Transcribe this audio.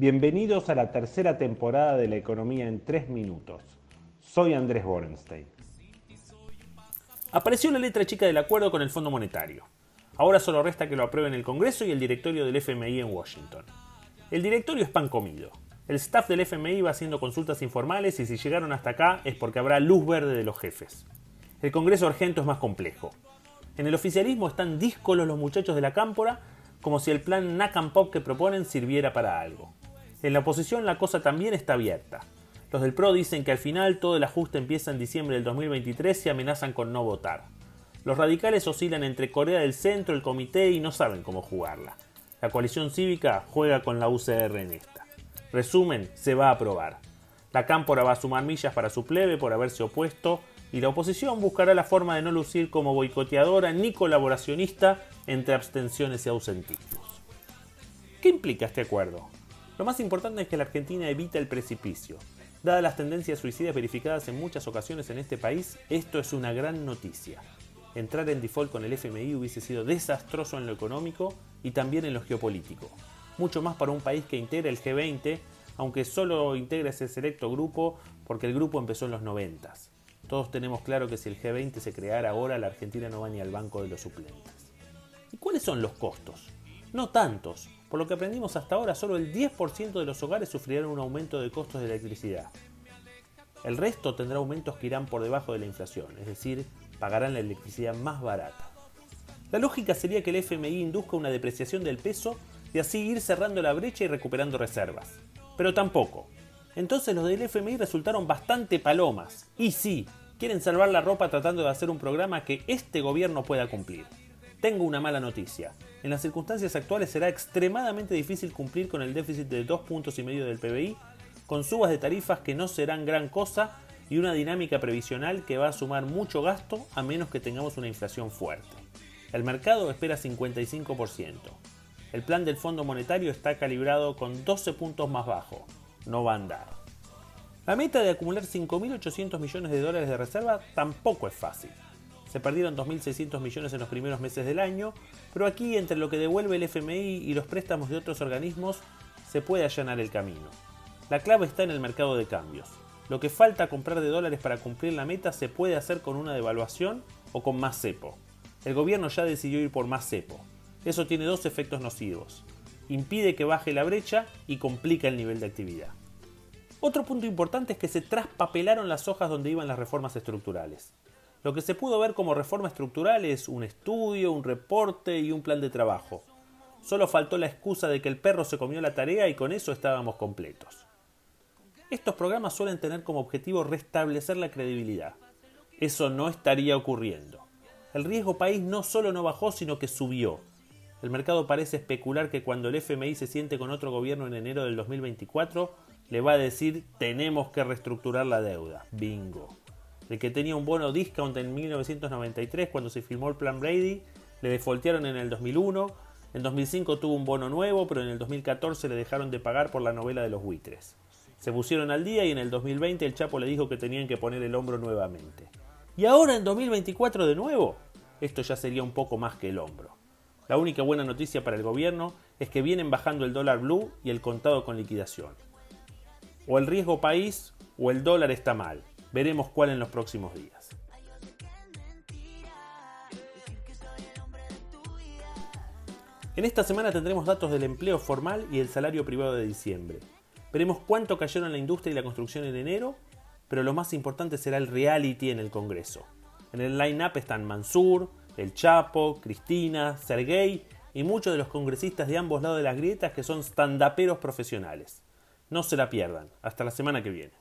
Bienvenidos a la tercera temporada de La Economía en 3 Minutos. Soy Andrés Borenstein. Apareció la letra chica del acuerdo con el Fondo Monetario. Ahora solo resta que lo aprueben el Congreso y el directorio del FMI en Washington. El directorio es pan comido. El staff del FMI va haciendo consultas informales y si llegaron hasta acá es porque habrá luz verde de los jefes. El Congreso Argento es más complejo. En el oficialismo están díscolos los muchachos de la cámpora como si el plan NACAM Pop que proponen sirviera para algo. En la oposición la cosa también está abierta. Los del PRO dicen que al final todo el ajuste empieza en diciembre del 2023 y amenazan con no votar. Los radicales oscilan entre Corea del Centro, el comité y no saben cómo jugarla. La coalición cívica juega con la UCR en esta. Resumen, se va a aprobar. La cámpora va a sumar millas para su plebe por haberse opuesto y la oposición buscará la forma de no lucir como boicoteadora ni colaboracionista entre abstenciones y ausentismos. ¿Qué implica este acuerdo? Lo más importante es que la Argentina evita el precipicio. Dadas las tendencias suicidas verificadas en muchas ocasiones en este país, esto es una gran noticia. Entrar en default con el FMI hubiese sido desastroso en lo económico y también en lo geopolítico. Mucho más para un país que integra el G20, aunque solo integra ese selecto grupo porque el grupo empezó en los 90. Todos tenemos claro que si el G20 se creara ahora, la Argentina no va ni al banco de los suplentes. ¿Y cuáles son los costos? No tantos, por lo que aprendimos hasta ahora, solo el 10% de los hogares sufrirán un aumento de costos de electricidad. El resto tendrá aumentos que irán por debajo de la inflación, es decir, pagarán la electricidad más barata. La lógica sería que el FMI induzca una depreciación del peso y así ir cerrando la brecha y recuperando reservas. Pero tampoco. Entonces los del FMI resultaron bastante palomas. Y sí, quieren salvar la ropa tratando de hacer un programa que este gobierno pueda cumplir. Tengo una mala noticia. En las circunstancias actuales será extremadamente difícil cumplir con el déficit de 2 puntos y medio del PBI, con subas de tarifas que no serán gran cosa y una dinámica previsional que va a sumar mucho gasto a menos que tengamos una inflación fuerte. El mercado espera 55%. El plan del Fondo Monetario está calibrado con 12 puntos más bajo. No va a andar. La meta de acumular 5.800 millones de dólares de reserva tampoco es fácil. Se perdieron 2.600 millones en los primeros meses del año, pero aquí entre lo que devuelve el FMI y los préstamos de otros organismos se puede allanar el camino. La clave está en el mercado de cambios. Lo que falta comprar de dólares para cumplir la meta se puede hacer con una devaluación o con más cepo. El gobierno ya decidió ir por más cepo. Eso tiene dos efectos nocivos. Impide que baje la brecha y complica el nivel de actividad. Otro punto importante es que se traspapelaron las hojas donde iban las reformas estructurales. Lo que se pudo ver como reforma estructural es un estudio, un reporte y un plan de trabajo. Solo faltó la excusa de que el perro se comió la tarea y con eso estábamos completos. Estos programas suelen tener como objetivo restablecer la credibilidad. Eso no estaría ocurriendo. El riesgo país no solo no bajó, sino que subió. El mercado parece especular que cuando el FMI se siente con otro gobierno en enero del 2024, le va a decir tenemos que reestructurar la deuda. Bingo. El que tenía un bono discount en 1993 cuando se firmó el plan Brady, le defoltearon en el 2001, en 2005 tuvo un bono nuevo, pero en el 2014 le dejaron de pagar por la novela de los buitres. Se pusieron al día y en el 2020 el Chapo le dijo que tenían que poner el hombro nuevamente. Y ahora en 2024 de nuevo, esto ya sería un poco más que el hombro. La única buena noticia para el gobierno es que vienen bajando el dólar blue y el contado con liquidación. O el riesgo país o el dólar está mal. Veremos cuál en los próximos días. En esta semana tendremos datos del empleo formal y el salario privado de diciembre. Veremos cuánto cayeron la industria y la construcción en enero, pero lo más importante será el reality en el Congreso. En el line-up están Mansur, El Chapo, Cristina, Sergey y muchos de los congresistas de ambos lados de las grietas que son standaperos profesionales. No se la pierdan. Hasta la semana que viene.